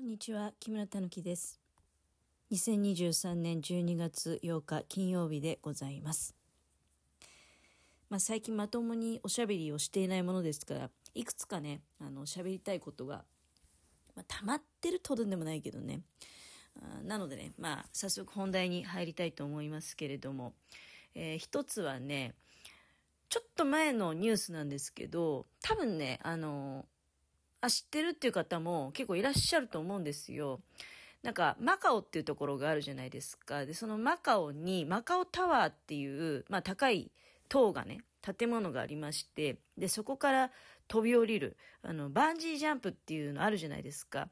こんにちは、木村たぬきです。2023年12月8日金曜日でございます。まあ、最近まともにおしゃべりをしていないものですから、いくつかね、あの、喋りたいことが、まあ、溜まってるとるんでもないけどね。あなのでね、まあ、早速本題に入りたいと思いますけれども、えー一つはね、ちょっと前のニュースなんですけど、多分ね、あの、あ、知ってるっていう方も結構いらっしゃると思うんですよ。なんか、マカオっていうところがあるじゃないですか。で、そのマカオに、マカオタワーっていう、まあ高い塔がね、建物がありまして、で、そこから飛び降りる、あの、バンジージャンプっていうのあるじゃないですか。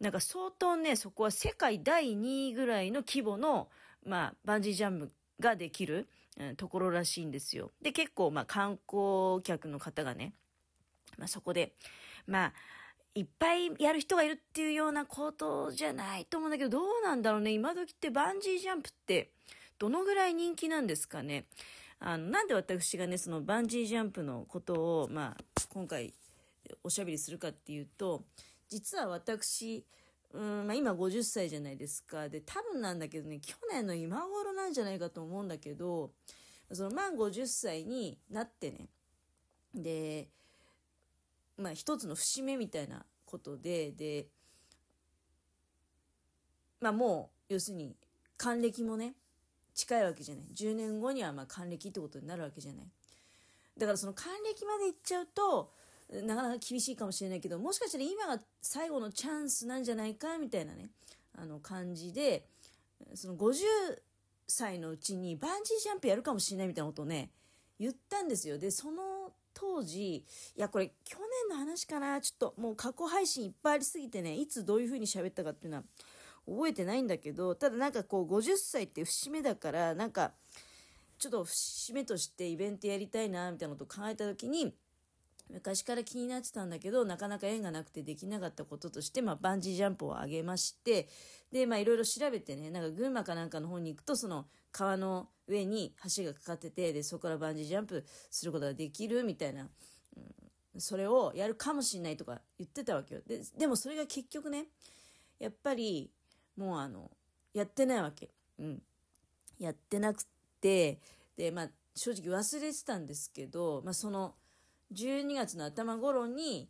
なんか相当ね、そこは世界第2位ぐらいの規模の、まあ、バンジージャンプができる、うんところらしいんですよ。で、結構、まあ、観光客の方がね、まあ、そこで、まあ、いっぱいやる人がいるっていうようなことじゃないと思うんだけど、どうなんだろうね。今時ってバンジージャンプって、どのぐらい人気なんですかね。あの、なんで私がね、そのバンジージャンプのことを、まあ、今回、おしゃべりするかっていうと、実は私、うんまあ、今50歳じゃないですか。で、多分なんだけどね、去年の今頃なんじゃないかと思うんだけど、その満50歳になってね、で、まあ一つの節目みたいなことで、で、まあもう、要するに、還暦もね、近いわけじゃない。10年後にはまあ還暦ってことになるわけじゃない。だからその還暦まで行っちゃうと、なかなか厳しいかもしれないけど、もしかしたら今が最後のチャンスなんじゃないか、みたいなね、あの感じで、その50歳のうちにバンジージャンプやるかもしれないみたいなことをね、言ったんですよ。で、その当時、いや、これ去年の話かな、ちょっともう過去配信いっぱいありすぎてね、いつどういう風に喋ったかっていうのは覚えてないんだけど、ただなんかこう50歳って節目だから、なんか、ちょっと節目としてイベントやりたいな、みたいなことを考えた時に、昔から気になってたんだけど、なかなか縁がなくてできなかったこととして、まあ、バンジージャンプを上げまして、で、まあ、いろいろ調べてね、なんか群馬かなんかの方に行くと、その川の上に橋がかかってて、で、そこからバンジージャンプすることができるみたいな、うん、それをやるかもしれないとか言ってたわけよ。で、でもそれが結局ね、やっぱり、もうあの、やってないわけ。うん。やってなくて、で、まあ、正直忘れてたんですけど、まあ、その、12月の頭頃に、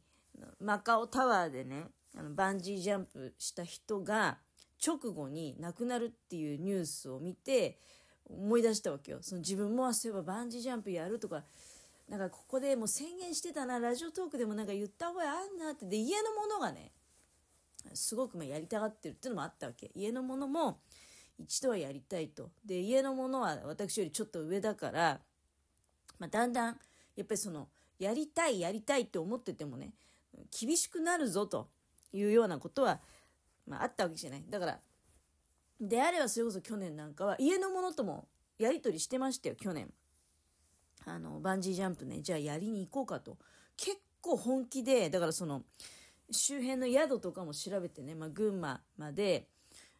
マカオタワーでね、あのバンジージャンプした人が、直後に亡くなるっていうニュースを見て、思い出したわけよ。その自分も、そういえばバンジージャンプやるとか、なんかここでもう宣言してたな、ラジオトークでもなんか言った覚えあんなって、で、家のものがね、すごくまあやりたがってるっていうのもあったわけ。家のものも一度はやりたいと。で、家のものは私よりちょっと上だから、まあ、だんだん、やっぱりその、やりたい、やりたいって思っててもね、厳しくなるぞというようなことは、まあ、あったわけじゃない。だから、であればそれこそ去年なんかは、家のものともやり取りしてましたよ、去年。あの、バンジージャンプね、じゃあやりに行こうかと。結構本気で、だからその、周辺の宿とかも調べてね、まあ、群馬まで、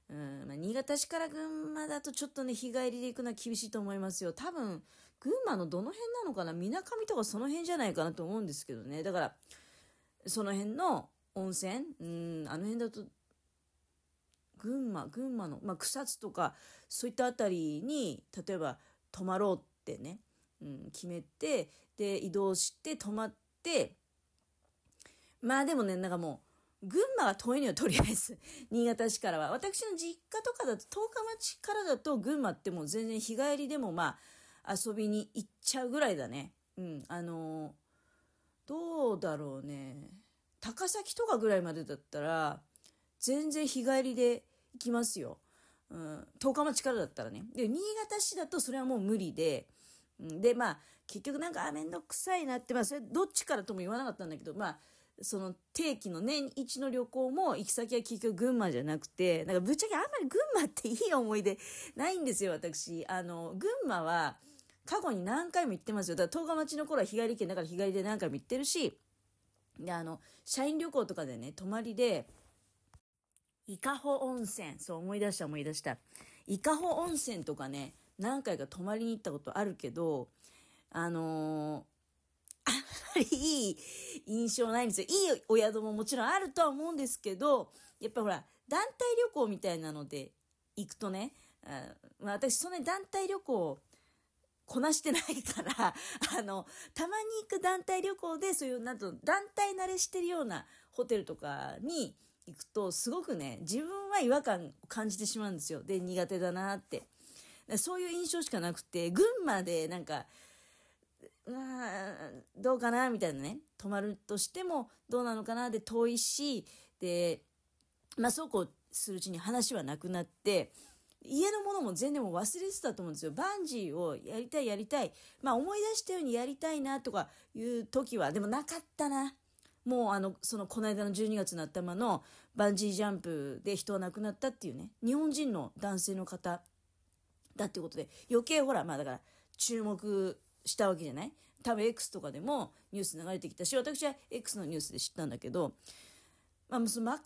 うんまあ、新潟市から群馬だとちょっとね、日帰りで行くのは厳しいと思いますよ。多分、群馬のどの辺なのかな？みなかみとかその辺じゃないかなと思うんですけどね。だから、その辺の温泉？うん、あの辺だと、群馬、群馬の、まあ、草津とか、そういったあたりに、例えば泊まろうってね、うん、決めて、で、移動して泊まって、まあでもね、なんかもう、群馬が遠いのよ、とりあえず。新潟市からは。私の実家とかだと、十日町からだと、群馬ってもう全然日帰りでもまあ、遊びに行っちゃうぐらいだね。うん、あのどうだろうね。高崎とかぐらいまでだったら、全然日帰りで行きますよ。うん、十日町からだったらね。で、新潟市だとそれはもう無理で、うんで、まあ、結局なんか、あ、めんどくさいなって、まあ、それどっちからとも言わなかったんだけど、まあ、その定期の年一の旅行も行き先は結局群馬じゃなくて、なんかぶっちゃけあんまり群馬っていい思い出ないんですよ、私。あの、群馬は過去に何回も行ってますよ。だから十日町の頃は日帰り券だから日帰りで何回も行ってるし、で、あの、社員旅行とかでね、泊まりで、伊香保温泉、そう思い出した思い出した。伊香保温泉とかね、何回か泊まりに行ったことあるけど、あのーありいい印象ないんですよ。いいお宿ももちろんあるとは思うんですけど、やっぱほら、団体旅行みたいなので行くとね、あまあ、私そんなに団体旅行こなしてないから あの、たまに行く団体旅行で、そういう、なんと、団体慣れしてるようなホテルとかに行くと、すごくね、自分は違和感を感じてしまうんですよ。で、苦手だなって。そういう印象しかなくて、群馬でなんか、まあ、どうかなみたいなね、泊まるとしてもどうなのかなで遠いし、で、まあそうこうするうちに話はなくなって、家のものも全然も忘れてたと思うんですよ。バンジーをやりたいやりたい。まあ思い出したようにやりたいなとかいう時は、でもなかったな。もうあの、そのこの間の12月の頭のバンジージャンプで人が亡くなったっていうね、日本人の男性の方だっていうことで、余計ほら、まあだから注目したわけじゃない？多分 X とかでもニュース流れてきたし、私は X のニュースで知ったんだけど、まあ、そのマカ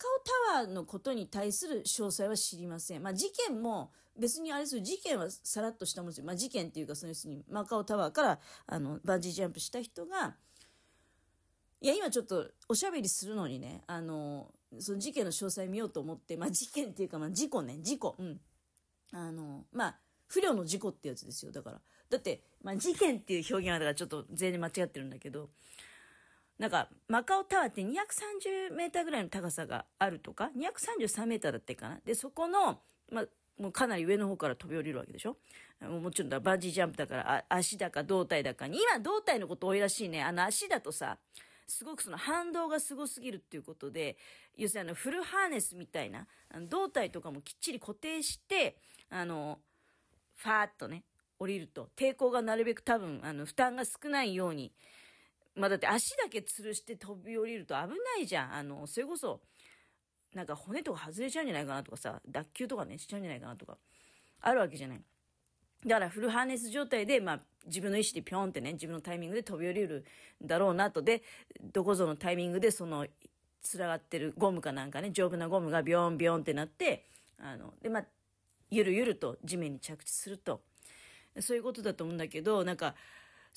オタワーのことに対する詳細は知りません。まあ、事件も別にあれですよ、事件はさらっとしたものですよ。まあ、事件っていうか、その要するにマカオタワーからあのバンジージャンプした人が、いや、今ちょっとおしゃべりするのにね、あの、その事件の詳細見ようと思って、まあ、事件っていうか、まあ、事故ね、事故。うん。あの、まあ、不慮の事故ってやつですよ。だから。だって、まあ、事件っていう表現はだからちょっと全然間違ってるんだけど、なんか、マカオタワーって230メーターぐらいの高さがあるとか、233メーターだってかな。で、そこの、まあ、もうかなり上の方から飛び降りるわけでしょ？もちろんだ、バンジージャンプだから、足だか胴体だかに。今、胴体のこと多いらしいね。あの、足だとさ、すごくその反動がすごすぎるっていうことで、要するにあの、フルハーネスみたいな、胴体とかもきっちり固定して、あの、ファーっとね、降りると、抵抗がなるべく多分、あの、負担が少ないように、まあだって足だけ吊るして飛び降りると危ないじゃん。あの、それこそ、なんか骨とか外れちゃうんじゃないかなとかさ、脱臼とかね、しちゃうんじゃないかなとか、あるわけじゃない。だからフルハーネス状態で、まあ自分の意思でピョンってね、自分のタイミングで飛び降りるだろうなと。で、どこぞのタイミングでその、つらがってるゴムかなんかね、丈夫なゴムがビョンビョンってなって、あの、で、まあ、ゆるゆると地面に着地すると。そういうことだと思うんだけど、なんか、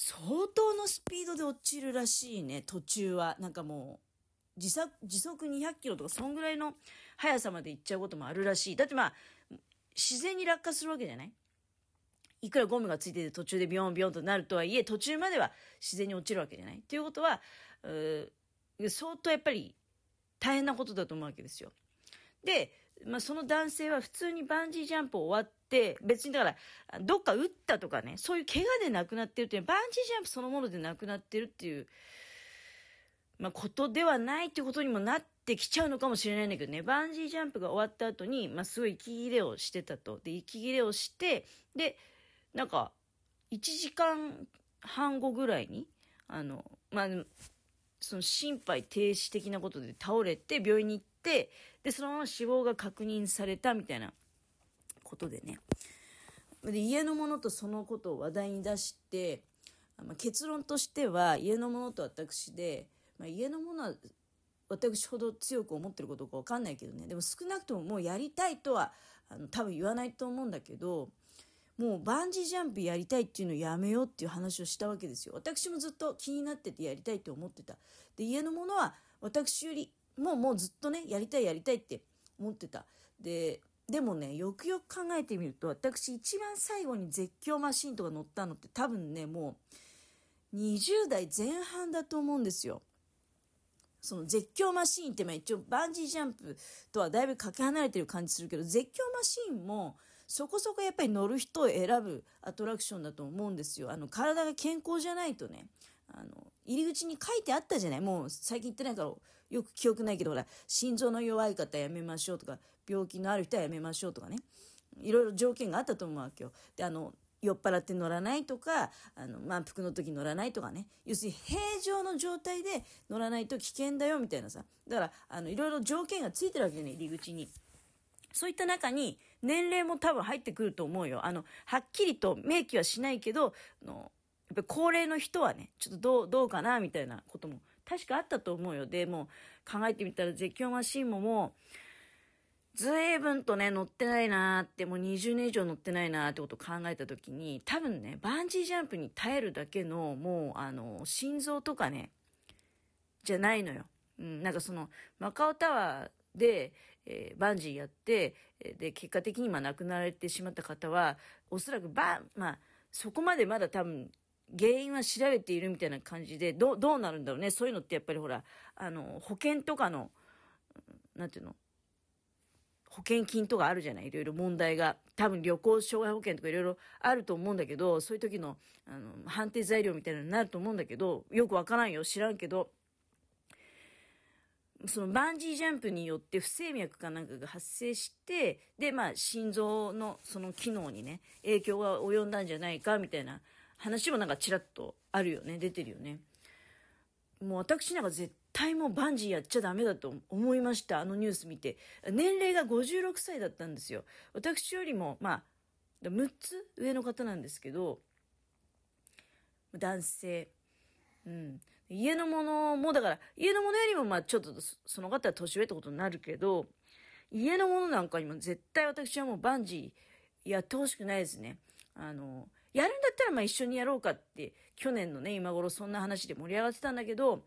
相当のスピードで落ちるらしいね、途中は。なんかもう、時速時速200キロとか、そんぐらいの速さまで行っちゃうこともあるらしい。だってまあ、自然に落下するわけじゃない？いくらゴムがついてて途中でビヨンビヨンとなるとはいえ、途中までは自然に落ちるわけじゃない？っていうことは、相当やっぱり大変なことだと思うわけですよ。で、まあ、その男性は普通にバンジージャンプ終わっ、別にだから、どっか打ったとかね、そういう怪我で亡くなってるっていう、バンジージャンプそのもので亡くなってるっていう、まあ、ことではないってことにもなってきちゃうのかもしれないんだけどね、バンジージャンプが終わった後に、まあ、すごい息切れをしてたと。で、息切れをして、で、なんか、1時間半後ぐらいに、あの、まあ、その心肺停止的なことで倒れて病院に行って、で、そのまま死亡が確認されたみたいなことでね。で、家の者とそのことを話題に出して、まあ、結論としては、家の者と私で、まあ、家の者は私ほど強く思ってることかわかんないけどね、でも少なくとももうやりたいとは、あの、多分言わないと思うんだけど、もうバンジージャンプやりたいっていうのをやめようっていう話をしたわけですよ。私もずっと気になっててやりたいって思ってた。で、家の者は私よりももうずっとね、やりたいやりたいって思ってた。で、でもね、よくよく考えてみると、私一番最後に絶叫マシンとか乗ったのって多分ね、もう20代前半だと思うんですよ。その絶叫マシーンってまあ一応バンジージャンプとはだいぶかけ離れてる感じするけど、絶叫マシーンもそこそこやっぱり乗る人を選ぶアトラクションだと思うんですよ。あの体が健康じゃないとね、あの入り口に書いてあったじゃないもう最近行ってないからよく記憶ないけど、ほら、心臓の弱い方やめましょうとか、病気のある人はやめましょうとかね。いろいろ条件があったと思うわけよ。で、あの、酔っ払って乗らないとか、あの、満腹の時乗らないとかね。要するに平常の状態で乗らないと危険だよみたいなさ。だから、あの、いろいろ条件がついてるわけね、入り口に。そういった中に、年齢も多分入ってくると思うよ。あの、はっきりと明記はしないけど、あの、やっぱ高齢の人はね、ちょっとどう、どうかな、みたいなことも確かあったと思うよ。で、も考えてみたら絶叫マシンももう、随分とね、乗ってないなーって、もう20年以上乗ってないなーってことを考えた時に、多分ね、バンジージャンプに耐えるだけの、もう、あの、心臓とかね、じゃないのよ。うん、なんかその、マカオタワーで、えー、バンジーやって、で、結果的に今亡くなられてしまった方は、おそらくバまあ、そこまでまだ多分、原因は調べているみたいな感じで、どどうなるんだろうね。そういうのってやっぱりほら、あの、保険とかの、なんていうの？保険金とかあるじゃない？いろいろ問題が。多分旅行障害保険とかいろいろあると思うんだけど、そういう時の、あの、判定材料みたいなのになると思うんだけど、よくわからんよ。知らんけど。そのバンジージャンプによって不整脈かなんかが発生して、で、まあ、心臓のその機能にね、影響が及んだんじゃないか、みたいな話もなんかちらっとあるよね、出てるよね。もう私なんか絶対もバンジーやっちゃダメだと思いました、あのニュース見て。年齢が56歳だったんですよ。私よりも、まあ、6つ上の方なんですけど、男性。うん。家のものも、だから、家のものよりも、まあ、ちょっと、その方は年上ってことになるけど、家のものなんかにも絶対私はもうバンジーやってほしくないですね。あの、やるんだったらまあ一緒にやろうかって、去年のね、今頃そんな話で盛り上がってたんだけど、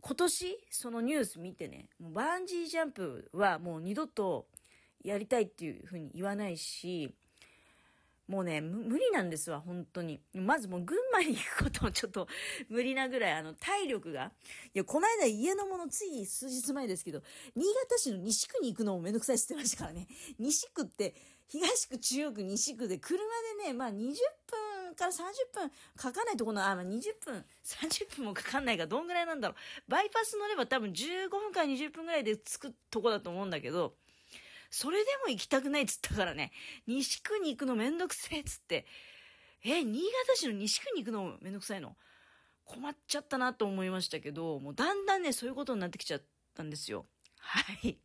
今年、そのニュース見てね、もうバンジージャンプはもう二度とやりたいっていうふうに言わないし、もうね、無理なんですわ、本当に。まずもう群馬に行くこともちょっと無理なぐらい、あの、体力が。いや、この間家のものつい数日前ですけど、新潟市の西区に行くのもめんどくさいって言ってましたからね。西区って、東区、中央区、西区で、車でね、まあ20分から30分かかないとこの、あ、まあ20分、30分もかかんないか、どんぐらいなんだろう。バイパス乗れば多分15分から20分ぐらいで着くとこだと思うんだけど、それでも行きたくないっつったからね、西区に行くのめんどくせえっつって、え、新潟市の西区に行くのめんどくさいの？困っちゃったなと思いましたけど、もうだんだんね、そういうことになってきちゃったんですよ。はい。